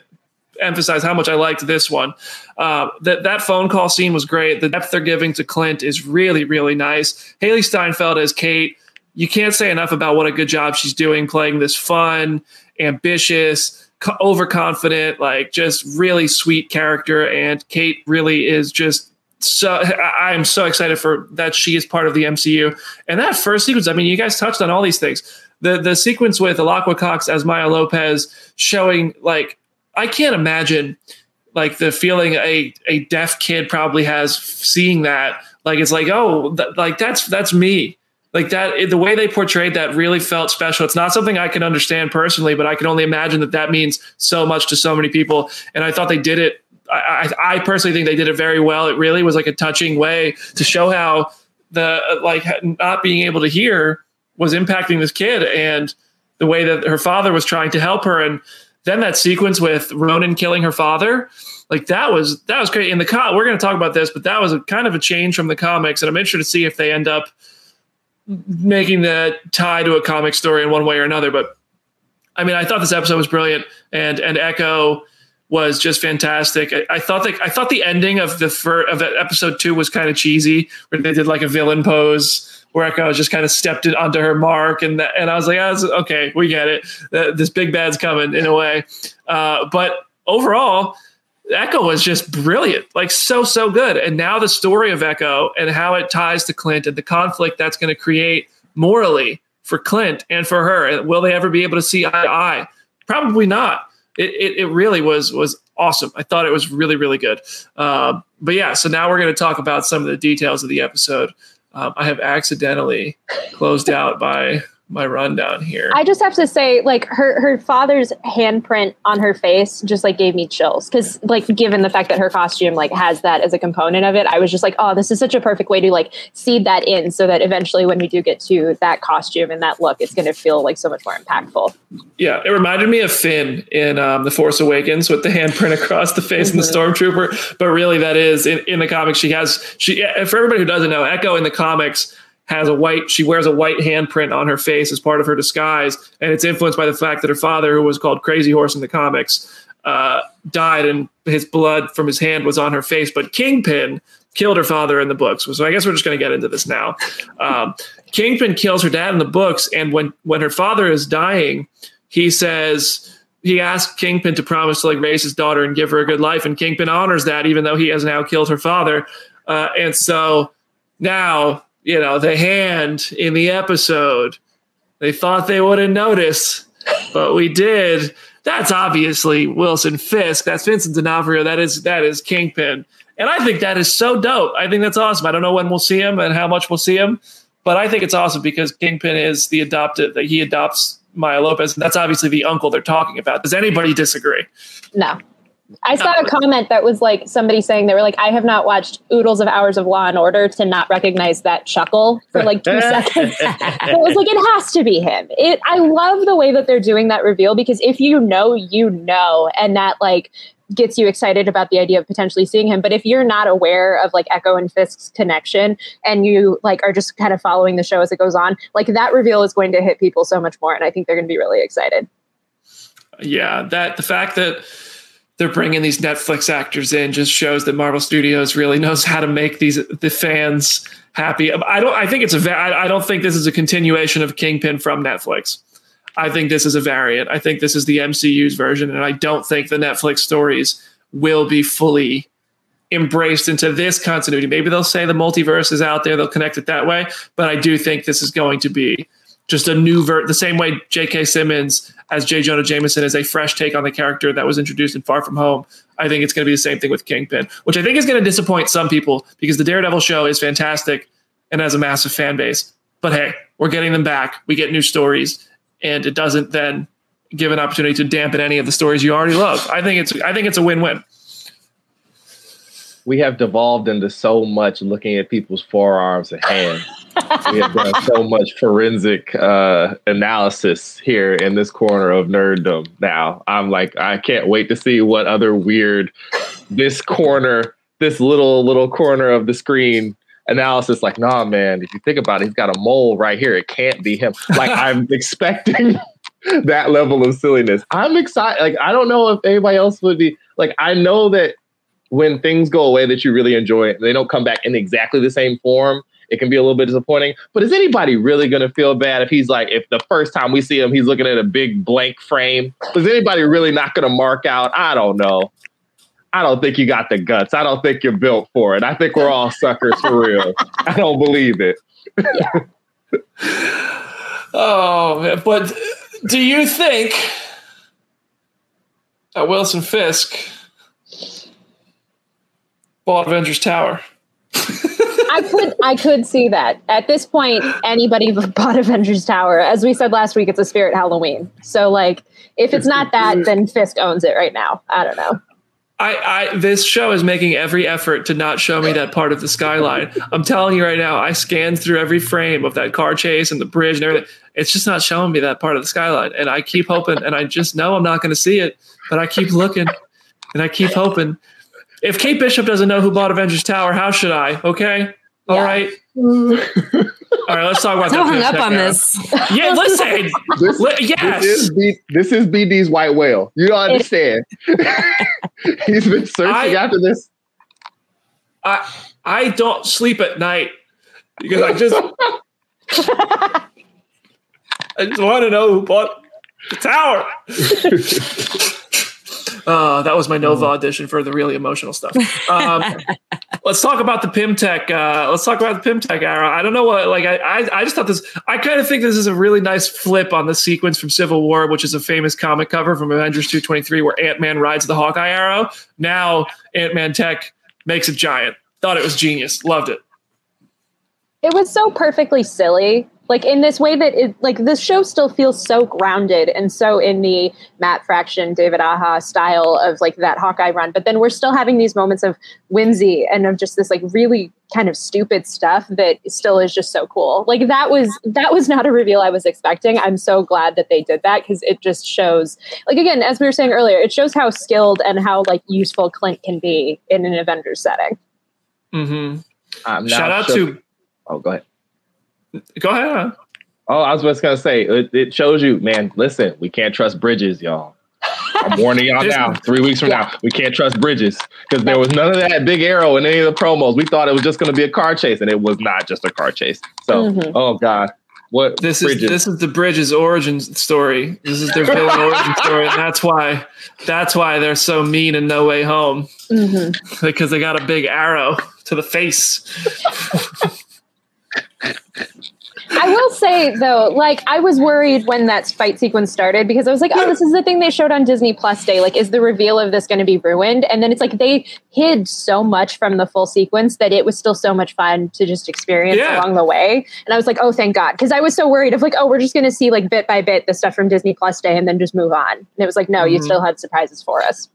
emphasize how much I liked this one. Uh, that that phone call scene was great. The depth they're giving to Clint is really really nice. Hailee Steinfeld as Kate. You can't say enough about what a good job she's doing playing this fun, ambitious, overconfident, like just really sweet character. And Kate really is just so I am so excited for that she is part of the MCU. And that first sequence, I mean, you guys touched on all these things. The the sequence with Alaqua Cox as Maya Lopez showing like I can't imagine like the feeling a a deaf kid probably has seeing that. Like it's like oh th- like that's that's me. Like that the way they portrayed that really felt special. It's not something I can understand personally, but I can only imagine that that means so much to so many people. And I thought they did it I, I personally think they did it very well. It really was like a touching way to show how the like not being able to hear was impacting this kid and the way that her father was trying to help her and then that sequence with Ronin killing her father like that was that was great in the com we're going to talk about this but that was a kind of a change from the comics and I'm interested to see if they end up making the tie to a comic story in one way or another but I mean I thought this episode was brilliant and and Echo was just fantastic. I, I thought that I thought the ending of the fir- of episode two was kind of cheesy, where they did like a villain pose, where Echo just kind of stepped it onto her mark, and that, and I was like, this- okay, we get it. This big bad's coming in a way, uh, but overall. Echo was just brilliant, like so, so good. And now the story of Echo and how it ties to Clint and the conflict that's going to create morally for Clint and for her. Will they ever be able to see eye to eye? Probably not it, it, it really was was awesome. I thought it was really really good. Uh, but yeah, so now we're going to talk about some of the details of the episode. Um, I have accidentally closed out my my rundown here. I just have to say, like her her father's handprint on her face just like gave me chills because, like, given the fact that her costume like has that as a component of it, I was just like, oh, this is such a perfect way to like seed that in, so that eventually when we do get to that costume and that look, it's going to feel like so much more impactful. Yeah, it reminded me of Finn in um, the Force Awakens with the handprint across the face mm-hmm. and the stormtrooper, but really that is in, in the comics. She has she for everybody who doesn't know, Echo in the comics has a white she wears a white handprint on her face as part of her disguise and it's influenced by the fact that her father who was called crazy horse in the comics uh, died and his blood from his hand was on her face but kingpin killed her father in the books. So i guess we're just going to get into this now. Um, kingpin kills her dad in the books and when when her father is dying he says he asked kingpin to promise to like raise his daughter and give her a good life and kingpin honors that even though he has now killed her father. Uh, and so now you know, the hand in the episode. They thought they wouldn't notice, but we did. That's obviously Wilson Fisk. That's Vincent D'Onofrio. That is that is Kingpin. And I think that is so dope. I think that's awesome. I don't know when we'll see him and how much we'll see him, but I think it's awesome because Kingpin is the adopted that he adopts Maya Lopez. And that's obviously the uncle they're talking about. Does anybody disagree? No. I saw a comment that was like somebody saying they were like, I have not watched oodles of hours of Law and Order to not recognize that chuckle for like two seconds. it was like it has to be him. It I love the way that they're doing that reveal because if you know, you know, and that like gets you excited about the idea of potentially seeing him. But if you're not aware of like Echo and Fisk's connection and you like are just kind of following the show as it goes on, like that reveal is going to hit people so much more. And I think they're going to be really excited. Yeah, that the fact that they're bringing these Netflix actors in just shows that Marvel Studios really knows how to make these the fans happy. I don't. I think it's a. I don't think this is a continuation of Kingpin from Netflix. I think this is a variant. I think this is the MCU's version, and I don't think the Netflix stories will be fully embraced into this continuity. Maybe they'll say the multiverse is out there; they'll connect it that way. But I do think this is going to be just a new ver. The same way J.K. Simmons as J. Jonah Jameson is a fresh take on the character that was introduced in Far From Home. I think it's going to be the same thing with Kingpin, which I think is going to disappoint some people because the Daredevil show is fantastic and has a massive fan base. But hey, we're getting them back. We get new stories, and it doesn't then give an opportunity to dampen any of the stories you already love. I think it's I think it's a win-win. We have devolved into so much looking at people's forearms and hands we have done so much forensic uh, analysis here in this corner of nerddom. Now I'm like, I can't wait to see what other weird this corner, this little little corner of the screen analysis. Like, nah, man, if you think about it, he's got a mole right here. It can't be him. Like, I'm expecting that level of silliness. I'm excited. Like, I don't know if anybody else would be like. I know that when things go away that you really enjoy, it, they don't come back in exactly the same form it can be a little bit disappointing. But is anybody really going to feel bad if he's like, if the first time we see him, he's looking at a big blank frame? Is anybody really not going to mark out? I don't know. I don't think you got the guts. I don't think you're built for it. I think we're all suckers for real. I don't believe it. Oh, but do you think that Wilson Fisk bought Avengers Tower? I could I could see that. At this point, anybody bought Avengers Tower. As we said last week, it's a spirit Halloween. So like if it's not that, then Fisk owns it right now. I don't know. I, I this show is making every effort to not show me that part of the skyline. I'm telling you right now, I scanned through every frame of that car chase and the bridge and everything. It's just not showing me that part of the skyline. And I keep hoping and I just know I'm not going to see it, but I keep looking and I keep hoping. If Kate Bishop doesn't know who bought Avengers Tower, how should I? Okay. All yeah. right. All right, let's talk about so hung up on this. Yeah, listen. this, li- yes. This is, B, this is BD's white whale. You don't understand. He's been searching I, after this. I I don't sleep at night because I just I just want to know who bought the tower. Uh, that was my Nova mm. audition for the really emotional stuff. Um, let's talk about the Pym-Tech. Uh, let's talk about the Pym-Tech era. I don't know what, like, I, I, I just thought this, I kind of think this is a really nice flip on the sequence from Civil War, which is a famous comic cover from Avengers 223 where Ant Man rides the Hawkeye arrow. Now Ant Man Tech makes a giant. Thought it was genius. Loved it. It was so perfectly silly like in this way that it like this show still feels so grounded and so in the Matt Fraction, David Aja style of like that Hawkeye run. But then we're still having these moments of whimsy and of just this like really kind of stupid stuff that still is just so cool. Like that was that was not a reveal I was expecting. I'm so glad that they did that because it just shows like again, as we were saying earlier, it shows how skilled and how like useful Clint can be in an Avengers setting. Mm-hmm. I'm Shout out shook- to Oh, go ahead. Go ahead. Oh, I was just gonna say it, it shows you, man. Listen, we can't trust bridges, y'all. I'm warning y'all There's- now. Three weeks from now, we can't trust bridges because there was none of that big arrow in any of the promos. We thought it was just gonna be a car chase, and it was not just a car chase. So, Mhm. oh god, what This is this is the Bridges origin story. This is their villain origin story, and that's why that's why they're so mean in No Way Home Mm-hmm. because they got a big arrow to the face. I will say though, like I was worried when that fight sequence started because I was like, oh, this is the thing they showed on Disney Plus Day. Like, is the reveal of this going to be ruined? And then it's like they hid so much from the full sequence that it was still so much fun to just experience Yeah. along the way. And I was like, oh, thank God, because I was so worried of like, oh, we're just going to see like bit by bit the stuff from Disney Plus Day and then just move on. And it was like, no, you Mhm. still had surprises for us.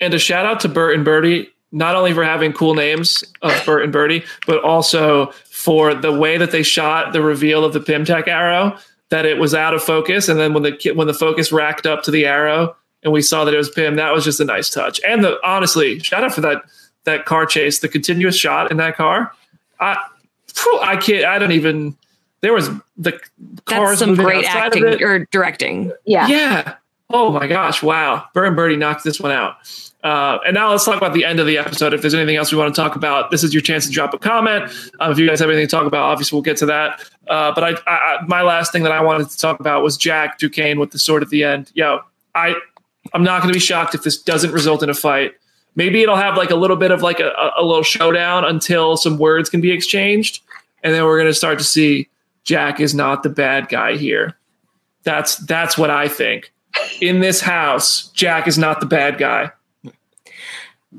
And a shout out to Bert and Birdie, not only for having cool names of Bert and Birdie, but also for the way that they shot the reveal of the Pym-Tech arrow. That it was out of focus, and then when the when the focus racked up to the arrow, and we saw that it was Pym, that was just a nice touch. And the honestly, shout out for that that car chase, the continuous shot in that car. I phew, I can't. I don't even. There was the cars That's some great acting or directing. Yeah. Yeah. Oh my gosh! Wow, Bert and Birdie knocked this one out. Uh, and now let's talk about the end of the episode. If there's anything else we want to talk about, this is your chance to drop a comment. Um, if you guys have anything to talk about, obviously we'll get to that. Uh, but I, I, my last thing that I wanted to talk about was Jack Duquesne with the sword at the end. Yo, I, I'm not going to be shocked if this doesn't result in a fight. Maybe it'll have like a little bit of like a, a little showdown until some words can be exchanged, and then we're going to start to see Jack is not the bad guy here. That's that's what I think. In this house, Jack is not the bad guy.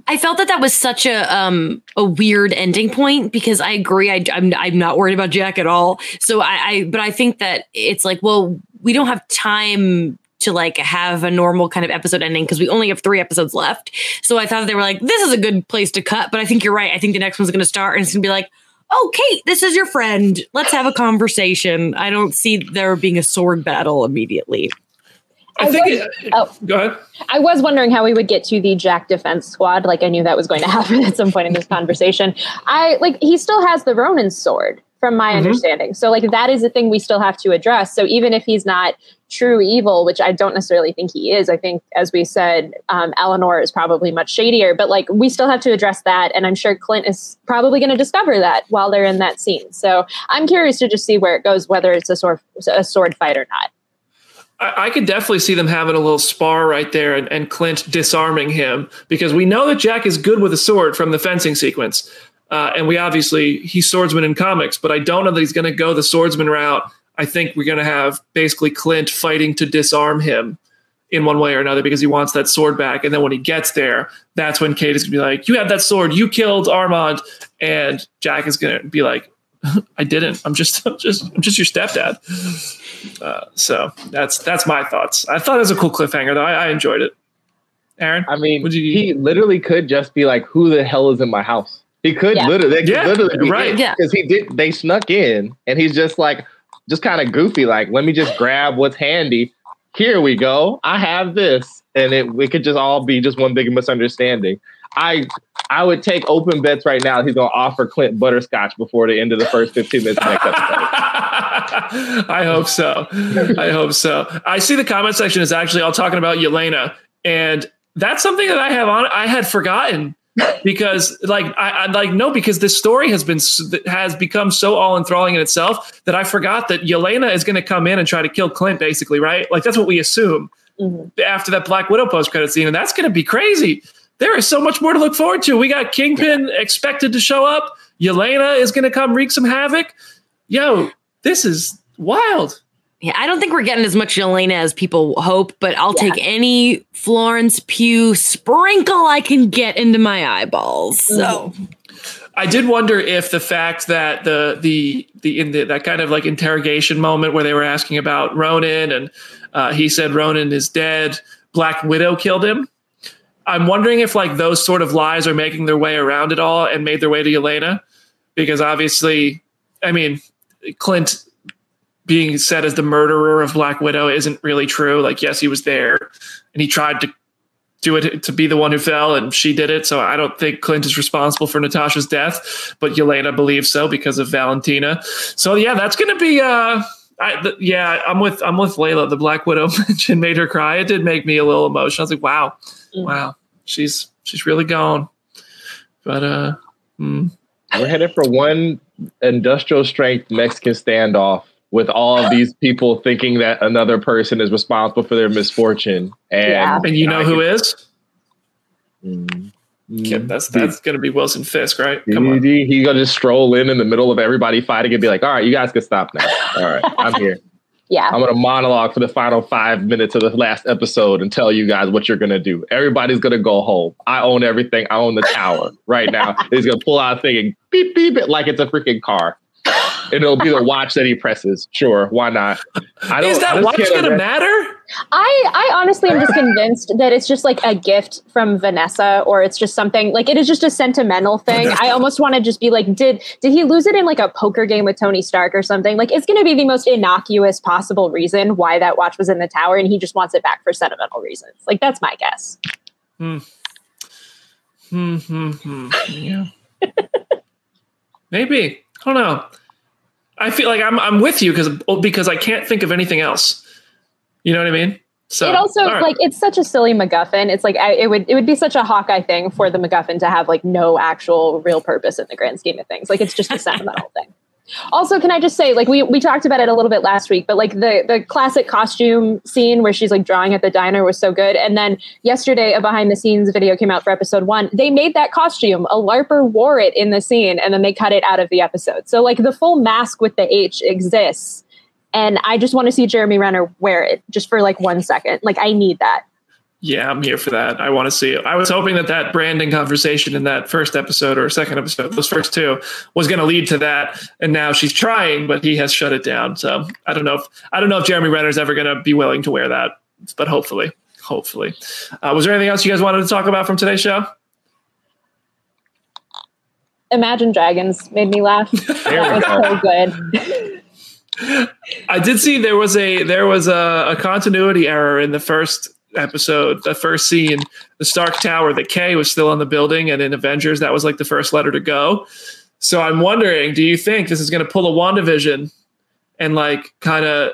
I felt that that was such a um a weird ending point because I agree I I'm I'm not worried about Jack at all. So I, I but I think that it's like well we don't have time to like have a normal kind of episode ending because we only have three episodes left. So I thought they were like this is a good place to cut. But I think you're right. I think the next one's going to start and it's going to be like oh Kate this is your friend. Let's have a conversation. I don't see there being a sword battle immediately. I, I think. was- it, oh. Go ahead. I was wondering how we would get to the Jack defense squad. Like I knew that was going to happen at some point in this conversation. I like he still has the Ronin sword, from my Mhm. understanding. So like that is a thing we still have to address. So even if he's not true evil, which I don't necessarily think he is, I think as we said, um, Eleanor is probably much shadier. But like we still have to address that, and I'm sure Clint is probably going to discover that while they're in that scene. So I'm curious to just see where it goes, whether it's a sword a sword fight or not. I, I could definitely see them having a little spar right there and, and Clint disarming him because we know that Jack is good with a sword from the fencing sequence. Uh, and we obviously, he's swordsman in comics, but I don't know that he's going to go the swordsman route. I think we're going to have basically Clint fighting to disarm him in one way or another because he wants that sword back. And then when he gets there, that's when Kate is going to be like, You have that sword, you killed Armand. And Jack is going to be like, I didn't. I'm just, I'm just, I'm just your stepdad. Uh, so that's that's my thoughts. I thought it was a cool cliffhanger, though. I, I enjoyed it. Aaron, I mean, Would you- he literally could just be like, "Who the hell is in my house?" He could Yeah. literally, they could Yeah, literally be right. Yeah. because he did. They snuck in, and he's just like, just kind of goofy, like, "Let me just grab what's handy." Here we go. I have this, and it we could just all be just one big misunderstanding. I I would take open bets right now. He's gonna offer Clint butterscotch before the end of the first fifteen minutes of the next episode. I hope so. I hope so. I see the comment section is actually all talking about Yelena, and that's something that I have on. I had forgotten because, like, I, I like no because this story has been has become so all enthralling in itself that I forgot that Yelena is going to come in and try to kill Clint. Basically, right? Like that's what we assume Mhm. after that Black Widow post credit scene, and that's going to be crazy. There is so much more to look forward to. We got Kingpin expected to show up. Yelena is going to come wreak some havoc. Yo, this is wild. Yeah, I don't think we're getting as much Yelena as people hope, but I'll Yeah. take any Florence Pugh sprinkle I can get into my eyeballs. So I did wonder if the fact that the the the in the, that kind of like interrogation moment where they were asking about Ronin and uh, he said Ronin is dead, Black Widow killed him. I'm wondering if like those sort of lies are making their way around it all and made their way to Yelena, because obviously, I mean, Clint being said as the murderer of Black Widow isn't really true. Like, yes, he was there and he tried to do it to be the one who fell and she did it. So I don't think Clint is responsible for Natasha's death, but Yelena believes so because of Valentina. So yeah, that's to be uh I, th- yeah, I'm with I'm with Layla. The Black Widow mention made her cry. It did make me a little emotional. I was like, wow. Wow, she's she's really gone. But uh, mm. we're headed for one industrial strength Mexican standoff with all of these people thinking that another person is responsible for their misfortune. And, yeah. and you know who is? Mm, mm, that's that's going to be Wilson Fisk, right? Come on. He gonna just stroll in in the middle of everybody fighting and be like, "All right, you guys can stop now. All right, I'm here." Yeah, I'm gonna monologue for the final five minutes of the last episode and tell you guys what you're gonna do. Everybody's gonna go home. I own everything. I own the tower right now. He's gonna pull out a thing and beep beep it like it's a freaking car and it'll be the watch that he presses. Sure, why not? I don't. Is that watch going to matter? I I honestly am just convinced that it's just like a gift from Vanessa, or it's just something like it is just a sentimental thing. I almost want to just be like, did did he lose it in like a poker game with Tony Stark or something? Like it's going to be the most innocuous possible reason why that watch was in the tower, and he just wants it back for sentimental reasons. Like that's my guess. Hmm. Hmm. Hmm. hmm. Yeah. Maybe. I don't know. I feel like I'm I'm with you because because I can't think of anything else. You know what I mean? So it also right. like it's such a silly MacGuffin. It's like I, it would it would be such a Hawkeye thing for the MacGuffin to have like no actual real purpose in the grand scheme of things. Like it's just a sentimental thing. Also, can I just say, like we we talked about it a little bit last week, but like the the classic costume scene where she's like drawing at the diner was so good. And then yesterday, a behind the scenes video came out for episode one. They made that costume. A larper wore it in the scene, and then they cut it out of the episode. So like the full mask with the H exists, and I just want to see Jeremy Renner wear it just for like one second. Like I need that. Yeah, I'm here for that. I want to see it. I was hoping that that branding conversation in that first episode or second episode, those first two, was going to lead to that. And now she's trying, but he has shut it down. So I don't know if I don't know if Jeremy Renner's ever going to be willing to wear that, but hopefully, hopefully. Uh, was there anything else you guys wanted to talk about from today's show? Imagine Dragons made me laugh. that was so good. I did see there was a there was a, a continuity error in the first episode, the first scene, the Stark Tower, that K was still on the building, and in Avengers, that was like the first letter to go. So I'm wondering, do you think this is going to pull a WandaVision and like kind of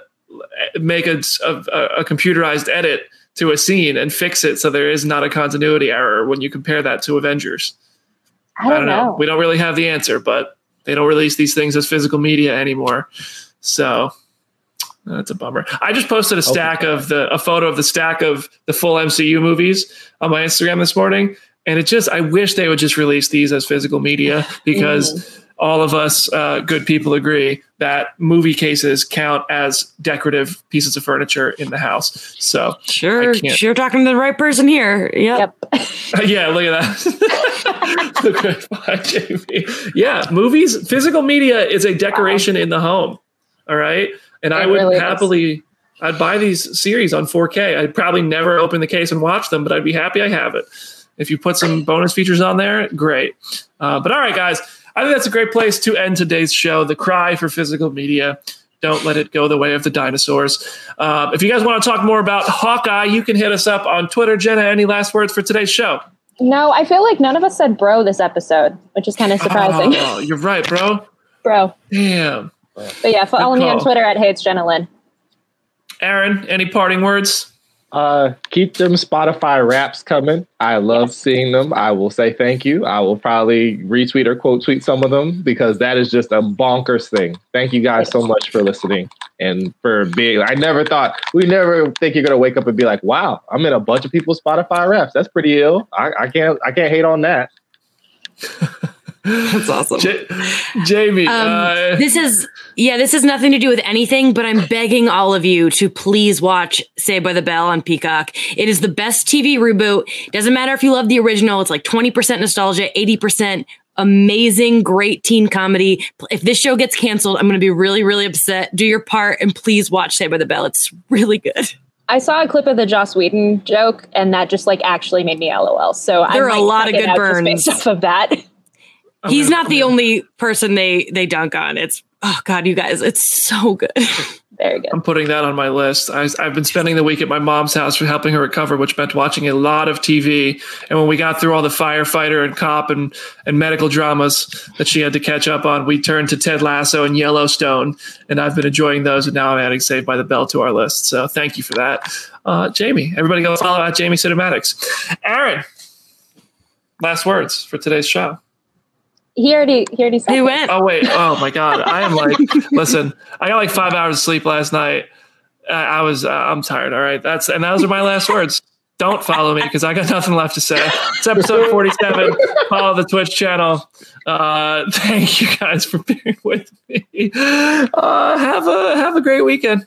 make a, a, a, computerized edit to a scene and fix it so there is not a continuity error when you compare that to Avengers? I don't, I don't know. know. We don't really have the answer, but they don't release these things as physical media anymore. So that's a bummer. I just posted a stack okay. of the a photo of the stack of the full MCU movies on my Instagram this morning, and it just I wish they would just release these as physical media because all of us uh, good people agree that movie cases count as decorative pieces of furniture in the house. So sure, you're talking to the right person here. Yep. yep. uh, yeah, look at that. look Bye, Jamie. Yeah, movies, physical media is a decoration wow. in the home. All right and it I would really happily. Is. I'd buy these series on 4K. I'd probably never open the case and watch them, but I'd be happy I have it. If you put some bonus features on there, great. Uh, but all right, guys, I think that's a great place to end today's show. The cry for physical media. Don't let it go the way of the dinosaurs. Uh, if you guys want to talk more about Hawkeye, you can hit us up on Twitter. Jenna, any last words for today's show? No, I feel like none of us said bro this episode, which is kind of surprising. Oh, you're right, bro. bro. Damn. But yeah, follow me on Twitter at Hey It's Jenna Lynn. Aaron, any parting words? Uh, keep them Spotify raps coming. I love yes. seeing them. I will say thank you. I will probably retweet or quote tweet some of them because that is just a bonkers thing. Thank you guys so much for listening and for being. I never thought we never think you're gonna wake up and be like, "Wow, I'm in a bunch of people's Spotify raps. That's pretty ill." I, I can't I can't hate on that. That's awesome. J- Jamie, um, uh, this is yeah, this has nothing to do with anything, but I'm begging all of you to please watch Saved by the Bell on Peacock. It is the best TV reboot. Doesn't matter if you love the original; it's like 20% nostalgia, 80% amazing, great teen comedy. If this show gets canceled, I'm going to be really, really upset. Do your part and please watch Saved by the Bell. It's really good. I saw a clip of the Joss Whedon joke, and that just like actually made me LOL. So there I are a lot of good burns based off of that. He's not the only person they they dunk on. It's oh god, you guys, it's so good. Very good. I'm putting that on my list. I, have been spending the week at my mom's house for helping her recover, which meant watching a lot of TV. And when we got through all the firefighter and cop and, and medical dramas that she had to catch up on, we turned to Ted Lasso and Yellowstone. And I've been enjoying those. And now I'm adding Saved by the Bell to our list. So thank you for that. Uh, Jamie, everybody go follow at Jamie Cinematics. Aaron, last words for today's show. He already he already said he went. Oh wait! Oh my god! I am like, listen. I got like five hours of sleep last night. I, I was uh, I'm tired. All right, that's and those are my last words. Don't follow me because I got nothing left to say. It's episode 47. Follow the Twitch channel. Uh, thank you guys for being with me. Uh, have a have a great weekend.